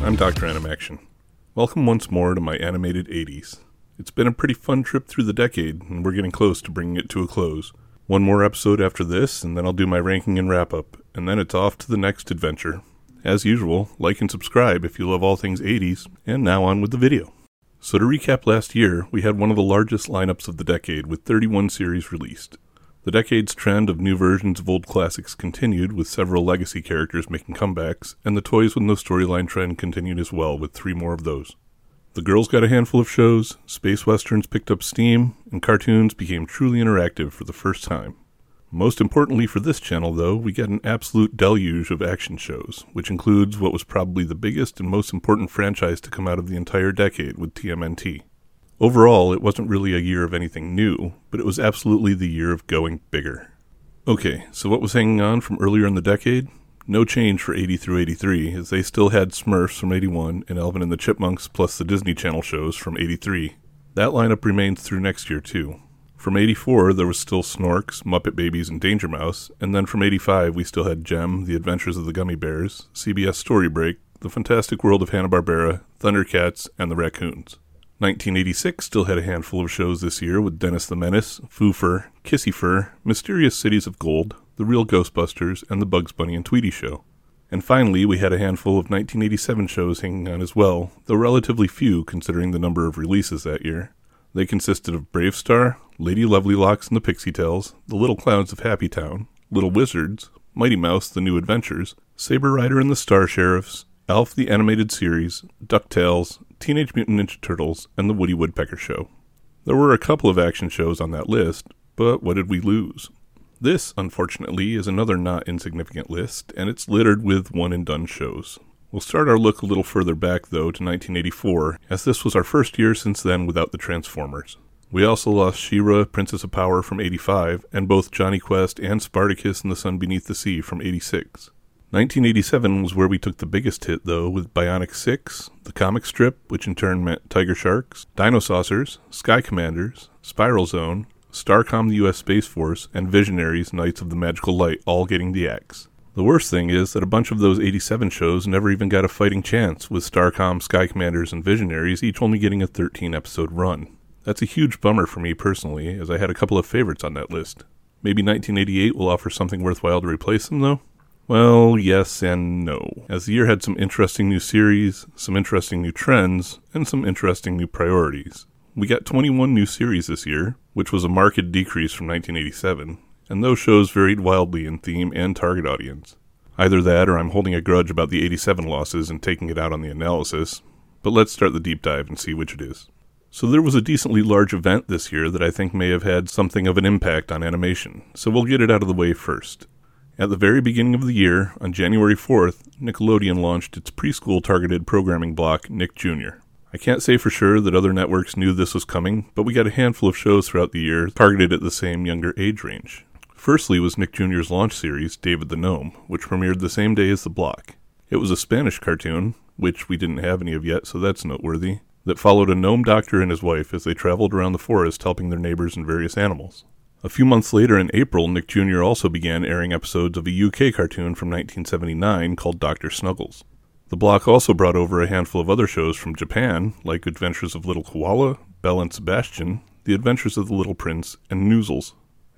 I'm Dr. Animaction. Welcome once more to my animated 80s. It's been a pretty fun trip through the decade, and we're getting close to bringing it to a close. One more episode after this, and then I'll do my ranking and wrap up, and then it's off to the next adventure. As usual, like and subscribe if you love all things 80s, and now on with the video. So, to recap last year, we had one of the largest lineups of the decade with 31 series released. The decade's trend of new versions of old classics continued, with several legacy characters making comebacks, and the Toys with No Storyline trend continued as well, with three more of those. The girls got a handful of shows, space westerns picked up steam, and cartoons became truly interactive for the first time. Most importantly for this channel, though, we get an absolute deluge of action shows, which includes what was probably the biggest and most important franchise to come out of the entire decade with TMNT. Overall, it wasn't really a year of anything new, but it was absolutely the year of going bigger. Okay, so what was hanging on from earlier in the decade? No change for 80 through 83, as they still had Smurfs from 81 and Alvin and the Chipmunks plus the Disney Channel shows from 83. That lineup remains through next year, too. From 84, there was still Snorks, Muppet Babies, and Danger Mouse, and then from 85, we still had Jem, The Adventures of the Gummy Bears, CBS Story Break, The Fantastic World of Hanna-Barbera, Thundercats, and The Raccoons. 1986 still had a handful of shows this year with Dennis the Menace, Foofur, Kissy Fur, Mysterious Cities of Gold, The Real Ghostbusters, and The Bugs Bunny and Tweety Show. And finally, we had a handful of 1987 shows hanging on as well, though relatively few considering the number of releases that year. They consisted of BraveStarr, Lady Lovelylocks and the Pixie Tales, The Little Clowns of Happy Town, Little Wizards, Mighty Mouse The New Adventures, Saber Rider and the Star Sheriffs, Alf the Animated Series, DuckTales, Teenage Mutant Ninja Turtles, and The Woody Woodpecker Show. There were a couple of action shows on that list, but what did we lose? This, unfortunately, is another not insignificant list, and it's littered with one and done shows. We'll start our look a little further back, though, to 1984, as this was our first year since then without the Transformers. We also lost She-Ra, Princess of Power from 85, and both Jonny Quest and Spartacus and the Sun Beneath the Sea from 86. 1987 was where we took the biggest hit, though, with Bionic 6, the comic strip, which in turn meant Tiger Sharks, Dinosaucers, Sky Commanders, Spiral Zone, Starcom the US Space Force, and Visionaries Knights of the Magical Light all getting the X. The worst thing is that a bunch of those 87 shows never even got a fighting chance, with Starcom, Sky Commanders, and Visionaries each only getting a 13 episode run. That's a huge bummer for me personally, as I had a couple of favorites on that list. Maybe 1988 will offer something worthwhile to replace them, though? Well, yes and no. As the year had some interesting new series, some interesting new trends, and some interesting new priorities. We got 21 new series this year, which was a marked decrease from 1987, and those shows varied wildly in theme and target audience. Either that or I'm holding a grudge about the 87 losses and taking it out on the analysis, but let's start the deep dive and see which it is. So there was a decently large event this year that I think may have had something of an impact on animation, so we'll get it out of the way first. At the very beginning of the year, on January 4th, Nickelodeon launched its preschool targeted programming block, Nick Jr. I can't say for sure that other networks knew this was coming, but we got a handful of shows throughout the year targeted at the same younger age range. Firstly was Nick Jr.'s launch series, David the Gnome, which premiered the same day as the block. It was a Spanish cartoon, which we didn't have any of yet, so that's noteworthy, that followed a gnome doctor and his wife as they traveled around the forest helping their neighbors and various animals. A few months later in April, Nick Jr. also began airing episodes of a UK cartoon from 1979 called Dr. Snuggles. The block also brought over a handful of other shows from Japan, like Adventures of Little Koala, Belle and Sebastian, The Adventures of the Little Prince, and Noozles.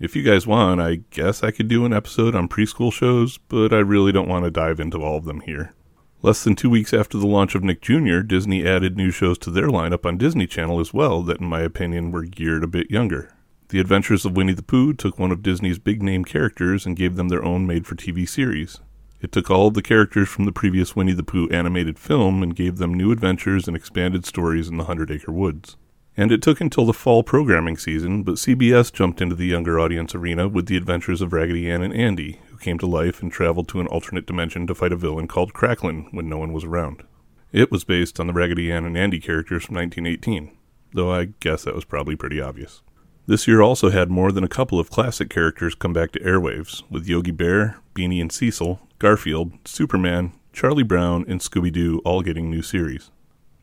If you guys want, I guess I could do an episode on preschool shows, but I really don't want to dive into all of them here. Less than two weeks after the launch of Nick Jr., Disney added new shows to their lineup on Disney Channel as well that, in my opinion, were geared a bit younger. The Adventures of Winnie the Pooh took one of Disney's big name characters and gave them their own made for TV series. It took all of the characters from the previous Winnie the Pooh animated film and gave them new adventures and expanded stories in the Hundred Acre Woods. And it took until the fall programming season, but CBS jumped into the younger audience arena with the adventures of Raggedy Ann and Andy, who came to life and traveled to an alternate dimension to fight a villain called Cracklin when no one was around. It was based on the Raggedy Ann and Andy characters from 1918, though I guess that was probably pretty obvious. This year also had more than a couple of classic characters come back to airwaves, with Yogi Bear, Beany and Cecil, Garfield, Superman, Charlie Brown, and Scooby Doo all getting new series.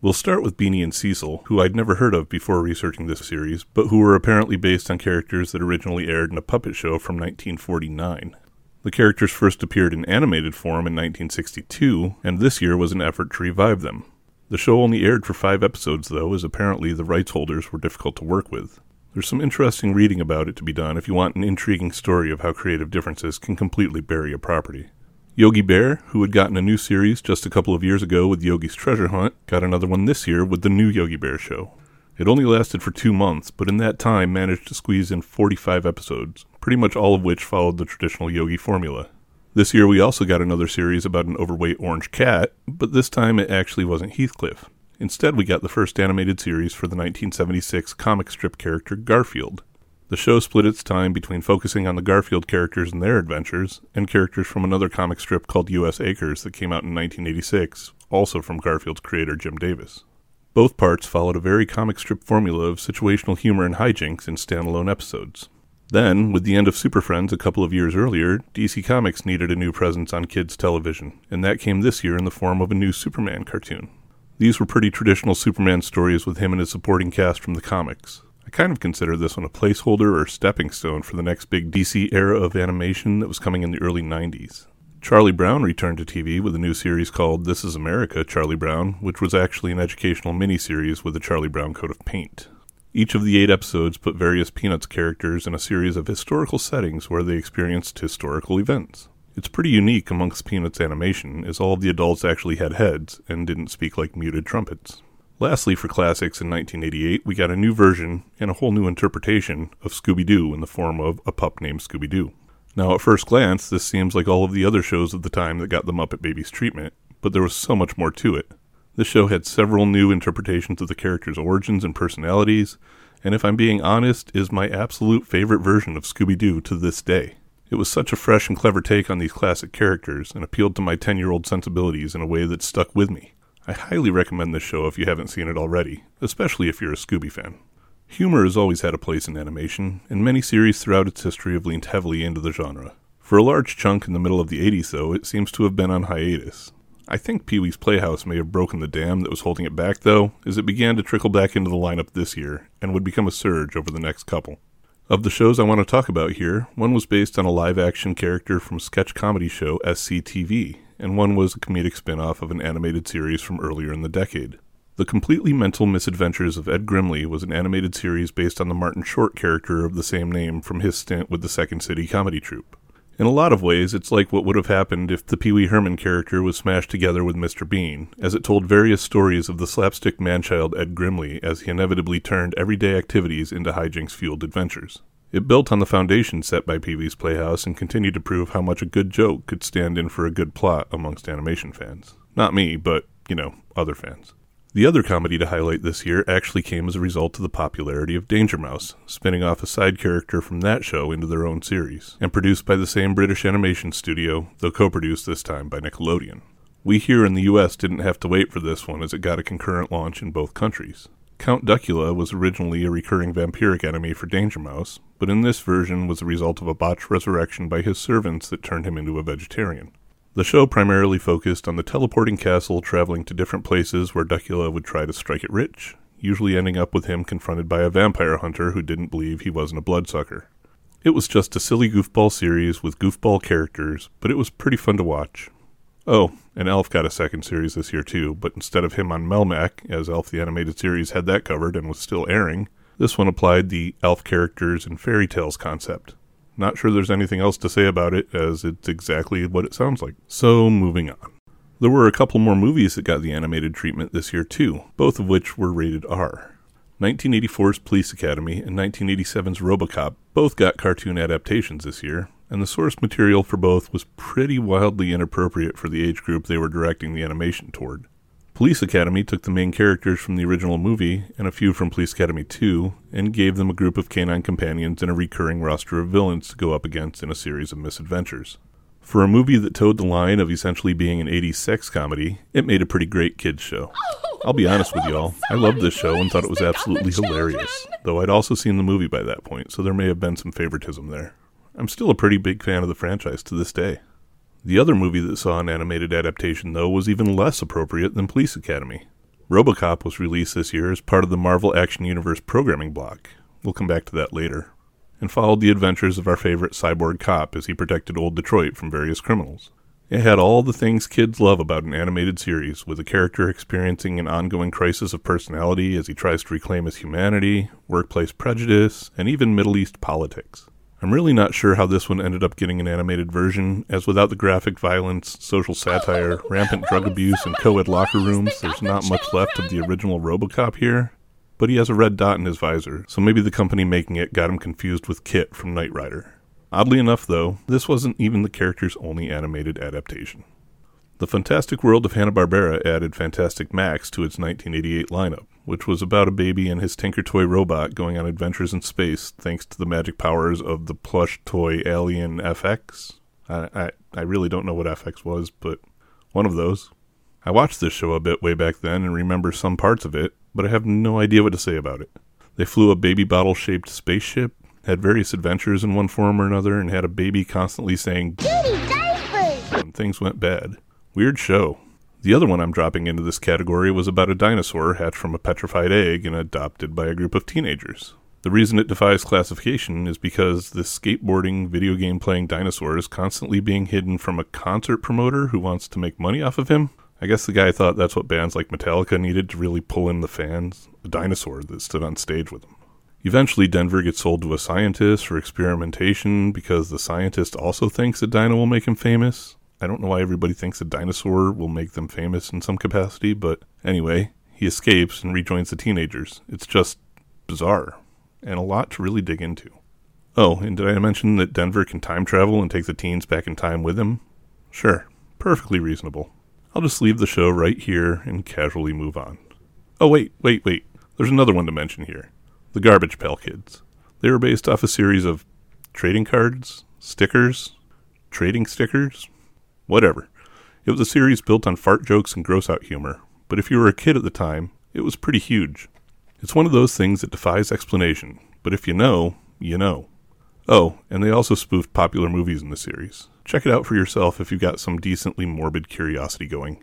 We'll start with Beany and Cecil, who I'd never heard of before researching this series, but who were apparently based on characters that originally aired in a puppet show from 1949. The characters first appeared in animated form in 1962, and this year was an effort to revive them. The show only aired for five episodes, though, as apparently the rights holders were difficult to work with. There's some interesting reading about it to be done if you want an intriguing story of how creative differences can completely bury a property. Yogi Bear, who had gotten a new series just a couple of years ago with Yogi's Treasure Hunt, got another one this year with the new Yogi Bear show. It only lasted for two months, but in that time managed to squeeze in 45 episodes, pretty much all of which followed the traditional Yogi formula. This year we also got another series about an overweight orange cat, but this time it actually wasn't Heathcliff. Instead, we got the first animated series for the 1976 comic strip character Garfield. The show split its time between focusing on the Garfield characters and their adventures, and characters from another comic strip called U.S. Acres that came out in 1986, also from Garfield's creator Jim Davis. Both parts followed a very comic strip formula of situational humor and hijinks in standalone episodes. Then, with the end of Super Friends a couple of years earlier, DC Comics needed a new presence on kids' television, and that came this year in the form of a new Superman cartoon. These were pretty traditional Superman stories with him and his supporting cast from the comics. I kind of consider this one a placeholder or stepping stone for the next big DC era of animation that was coming in the early 90s. Charlie Brown returned to TV with a new series called This Is America, Charlie Brown, which was actually an educational miniseries with a Charlie Brown coat of paint. Each of the eight episodes put various Peanuts characters in a series of historical settings where they experienced historical events. It's pretty unique amongst Peanuts animation, as all of the adults actually had heads and didn't speak like muted trumpets. Lastly, for classics in 1988, we got a new version and a whole new interpretation of Scooby Doo in the form of a pup named Scooby Doo. Now, at first glance, this seems like all of the other shows of the time that got the Muppet Babies treatment, but there was so much more to it. The show had several new interpretations of the characters' origins and personalities, and if I'm being honest, is my absolute favorite version of Scooby Doo to this day. It was such a fresh and clever take on these classic characters and appealed to my 10 year old sensibilities in a way that stuck with me. I highly recommend this show if you haven't seen it already, especially if you're a Scooby fan. Humor has always had a place in animation, and many series throughout its history have leaned heavily into the genre. For a large chunk in the middle of the 80s, though, it seems to have been on hiatus. I think Pee Wee's Playhouse may have broken the dam that was holding it back, though, as it began to trickle back into the lineup this year and would become a surge over the next couple. Of the shows I want to talk about here, one was based on a live action character from sketch comedy show SCTV, and one was a comedic spin off of an animated series from earlier in the decade. The Completely Mental Misadventures of Ed Grimley was an animated series based on the Martin Short character of the same name from his stint with the Second City comedy troupe. In a lot of ways, it's like what would have happened if the Pee Wee Herman character was smashed together with Mr. Bean, as it told various stories of the slapstick manchild Ed Grimley as he inevitably turned everyday activities into hijinks fueled adventures. It built on the foundation set by Pee Wee's Playhouse and continued to prove how much a good joke could stand in for a good plot amongst animation fans. Not me, but, you know, other fans. The other comedy to highlight this year actually came as a result of the popularity of Danger Mouse, spinning off a side character from that show into their own series, and produced by the same British animation studio, though co produced this time by Nickelodeon. We here in the US didn't have to wait for this one as it got a concurrent launch in both countries. Count Duckula was originally a recurring vampiric enemy for Danger Mouse, but in this version was the result of a botched resurrection by his servants that turned him into a vegetarian. The show primarily focused on the teleporting castle traveling to different places where Duckula would try to strike it rich, usually ending up with him confronted by a vampire hunter who didn't believe he wasn't a bloodsucker. It was just a silly goofball series with goofball characters, but it was pretty fun to watch. Oh, and Alf got a second series this year too, but instead of him on Melmac, as Alf the Animated Series had that covered and was still airing, this one applied the Alf characters and fairy tales concept. Not sure there's anything else to say about it, as it's exactly what it sounds like. So, moving on. There were a couple more movies that got the animated treatment this year, too, both of which were rated R. 1984's Police Academy and 1987's Robocop both got cartoon adaptations this year, and the source material for both was pretty wildly inappropriate for the age group they were directing the animation toward. Police Academy took the main characters from the original movie and a few from Police Academy 2 and gave them a group of canine companions and a recurring roster of villains to go up against in a series of misadventures. For a movie that towed the line of essentially being an 80s sex comedy, it made a pretty great kids show. I'll be honest with y'all, I loved this show and thought it was absolutely hilarious, though I'd also seen the movie by that point, so there may have been some favoritism there. I'm still a pretty big fan of the franchise to this day. The other movie that saw an animated adaptation, though, was even less appropriate than Police Academy. Robocop was released this year as part of the Marvel Action Universe programming block. We'll come back to that later. and followed the adventures of our favorite cyborg cop as he protected old Detroit from various criminals. It had all the things kids love about an animated series, with a character experiencing an ongoing crisis of personality as he tries to reclaim his humanity, workplace prejudice, and even Middle East politics. I'm really not sure how this one ended up getting an animated version, as without the graphic violence, social satire, rampant drug abuse, and co ed locker rooms, there's not much left of the original Robocop here. But he has a red dot in his visor, so maybe the company making it got him confused with KITT from Knight Rider. Oddly enough, though, this wasn't even the character's only animated adaptation. The Fantastic World of Hanna-Barbera added Fantastic Max to its 1988 lineup, which was about a baby and his Tinker Toy robot going on adventures in space thanks to the magic powers of the plush toy alien FX. I, I, I really don't know what FX was, but one of those. I watched this show a bit way back then and remember some parts of it, but I have no idea what to say about it. They flew a baby bottle shaped spaceship had various adventures in one form or another, and had a baby constantly saying, Dirty diapers! And things went bad. Weird show. The other one I'm dropping into this category was about a dinosaur hatched from a petrified egg and adopted by a group of teenagers. The reason it defies classification is because this skateboarding, video game playing dinosaur is constantly being hidden from a concert promoter who wants to make money off of him. I guess the guy thought that's what bands like Metallica needed to really pull in the fans a dinosaur that stood on stage with them. Eventually, Denver gets sold to a scientist for experimentation because the scientist also thinks a dino will make him famous. I don't know why everybody thinks a dinosaur will make them famous in some capacity, but anyway, he escapes and rejoins the teenagers. It's just bizarre and a lot to really dig into. Oh, and did I mention that Denver can time travel and take the teens back in time with him? Sure, perfectly reasonable. I'll just leave the show right here and casually move on. Oh, wait, wait, wait. There's another one to mention here the Garbage Pail Kids. They were based off a series of trading cards, stickers, trading stickers, whatever. It was a series built on fart jokes and gross out humor, but if you were a kid at the time, it was pretty huge. It's one of those things that defies explanation, but if you know, you know. Oh, and they also spoofed popular movies in the series. Check it out for yourself if you've got some decently morbid curiosity going.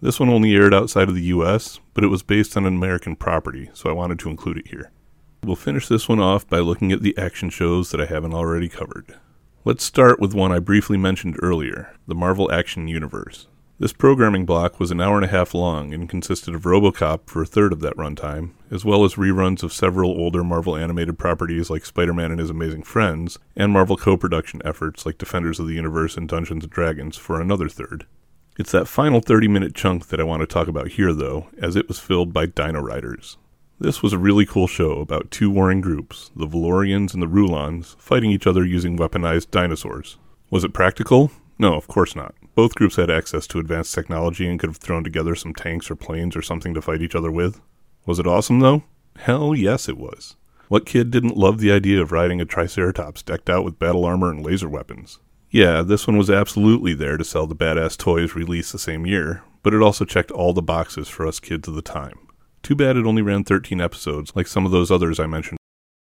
This one only aired outside of the US, but it was based on an American property, so I wanted to include it here. We'll finish this one off by looking at the action shows that I haven't already covered. Let's start with one I briefly mentioned earlier the Marvel Action Universe. This programming block was an hour and a half long and consisted of Robocop for a third of that runtime, as well as reruns of several older Marvel animated properties like Spider Man and His Amazing Friends, and Marvel co production efforts like Defenders of the Universe and Dungeons and Dragons for another third. It's that final 30 minute chunk that I want to talk about here, though, as it was filled by Dino Riders. This was a really cool show about two warring groups, the Valorians and the Rulons, fighting each other using weaponized dinosaurs. Was it practical? No, of course not. Both groups had access to advanced technology and could have thrown together some tanks or planes or something to fight each other with. Was it awesome, though? Hell yes, it was. What kid didn't love the idea of riding a Triceratops decked out with battle armor and laser weapons? Yeah, this one was absolutely there to sell the badass toys released the same year, but it also checked all the boxes for us kids of the time. Too bad it only ran 13 episodes, like some of those others I mentioned.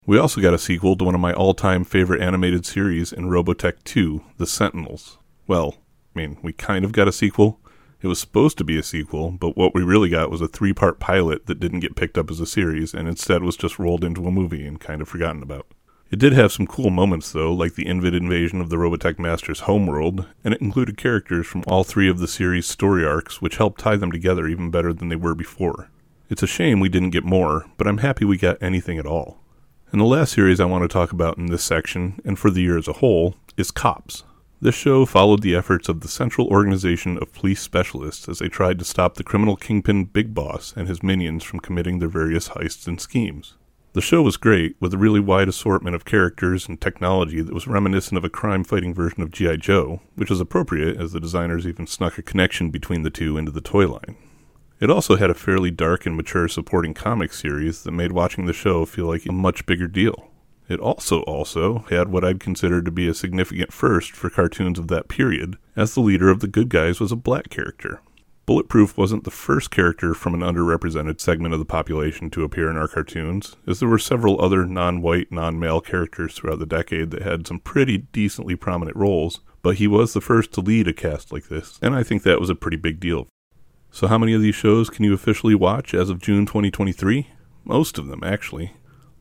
We also got a sequel to one of my all time favorite animated series in Robotech 2, The Sentinels. Well, I mean, we kind of got a sequel. It was supposed to be a sequel, but what we really got was a three part pilot that didn't get picked up as a series and instead was just rolled into a movie and kind of forgotten about. It did have some cool moments, though, like the Invid invasion of the Robotech Master's homeworld, and it included characters from all three of the series' story arcs, which helped tie them together even better than they were before. It's a shame we didn't get more, but I'm happy we got anything at all. And the last series I want to talk about in this section, and for the year as a whole, is Cops. This show followed the efforts of the Central Organization of Police Specialists as they tried to stop the criminal kingpin Big Boss and his minions from committing their various heists and schemes. The show was great, with a really wide assortment of characters and technology that was reminiscent of a crime fighting version of G.I. Joe, which is appropriate as the designers even snuck a connection between the two into the toy line. It also had a fairly dark and mature supporting comic series that made watching the show feel like a much bigger deal. It also also had what I'd consider to be a significant first for cartoons of that period, as the leader of the good guys was a black character. Bulletproof wasn't the first character from an underrepresented segment of the population to appear in our cartoons, as there were several other non white, non male characters throughout the decade that had some pretty decently prominent roles, but he was the first to lead a cast like this, and I think that was a pretty big deal. So, how many of these shows can you officially watch as of June 2023? Most of them, actually.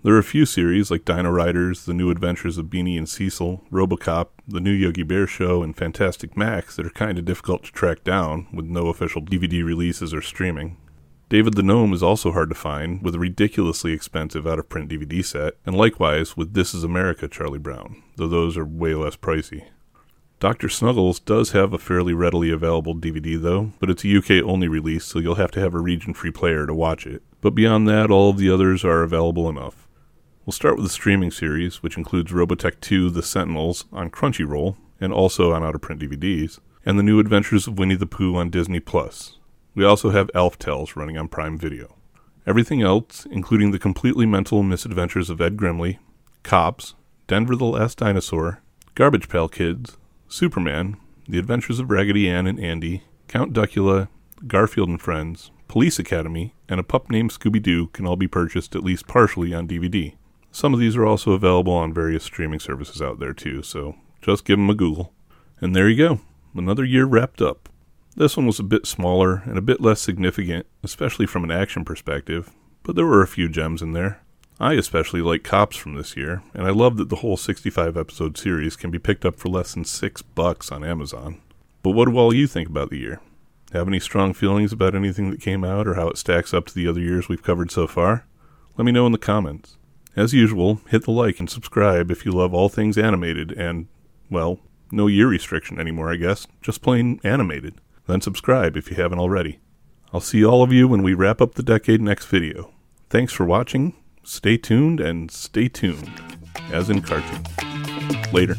There are a few series like Dino Riders, The New Adventures of Beany and Cecil, Robocop, The New Yogi Bear Show, and Fantastic Max that are kind of difficult to track down with no official DVD releases or streaming. David the Gnome is also hard to find, with a ridiculously expensive out of print DVD set, and likewise with This Is America Charlie Brown, though those are way less pricey. Dr. Snuggles does have a fairly readily available DVD though, but it's a UK only release, so you'll have to have a region free player to watch it. But beyond that, all of the others are available enough. We'll start with the streaming series, which includes Robotech 2 The Sentinels on Crunchyroll and also on out of print DVDs, and The New Adventures of Winnie the Pooh on Disney Plus. We also have Alf Tales running on Prime Video. Everything else, including the completely mental misadventures of Ed Grimley, Cops, Denver the Last Dinosaur, Garbage Pail Kids, Superman, The Adventures of Raggedy Ann and Andy, Count Duckula, Garfield and Friends, Police Academy, and a pup named Scooby Doo can all be purchased at least partially on DVD. Some of these are also available on various streaming services out there too, so just give them a Google. And there you go, another year wrapped up. This one was a bit smaller and a bit less significant, especially from an action perspective, but there were a few gems in there. I especially like Cops from this year, and I love that the whole 65 episode series can be picked up for less than 6 bucks on Amazon. But what do all you think about the year? Have any strong feelings about anything that came out or how it stacks up to the other years we've covered so far? Let me know in the comments. As usual, hit the like and subscribe if you love all things animated and, well, no year restriction anymore, I guess, just plain animated. Then subscribe if you haven't already. I'll see all of you when we wrap up the decade next video. Thanks for watching, Stay tuned and stay tuned, as in cartoon. Later.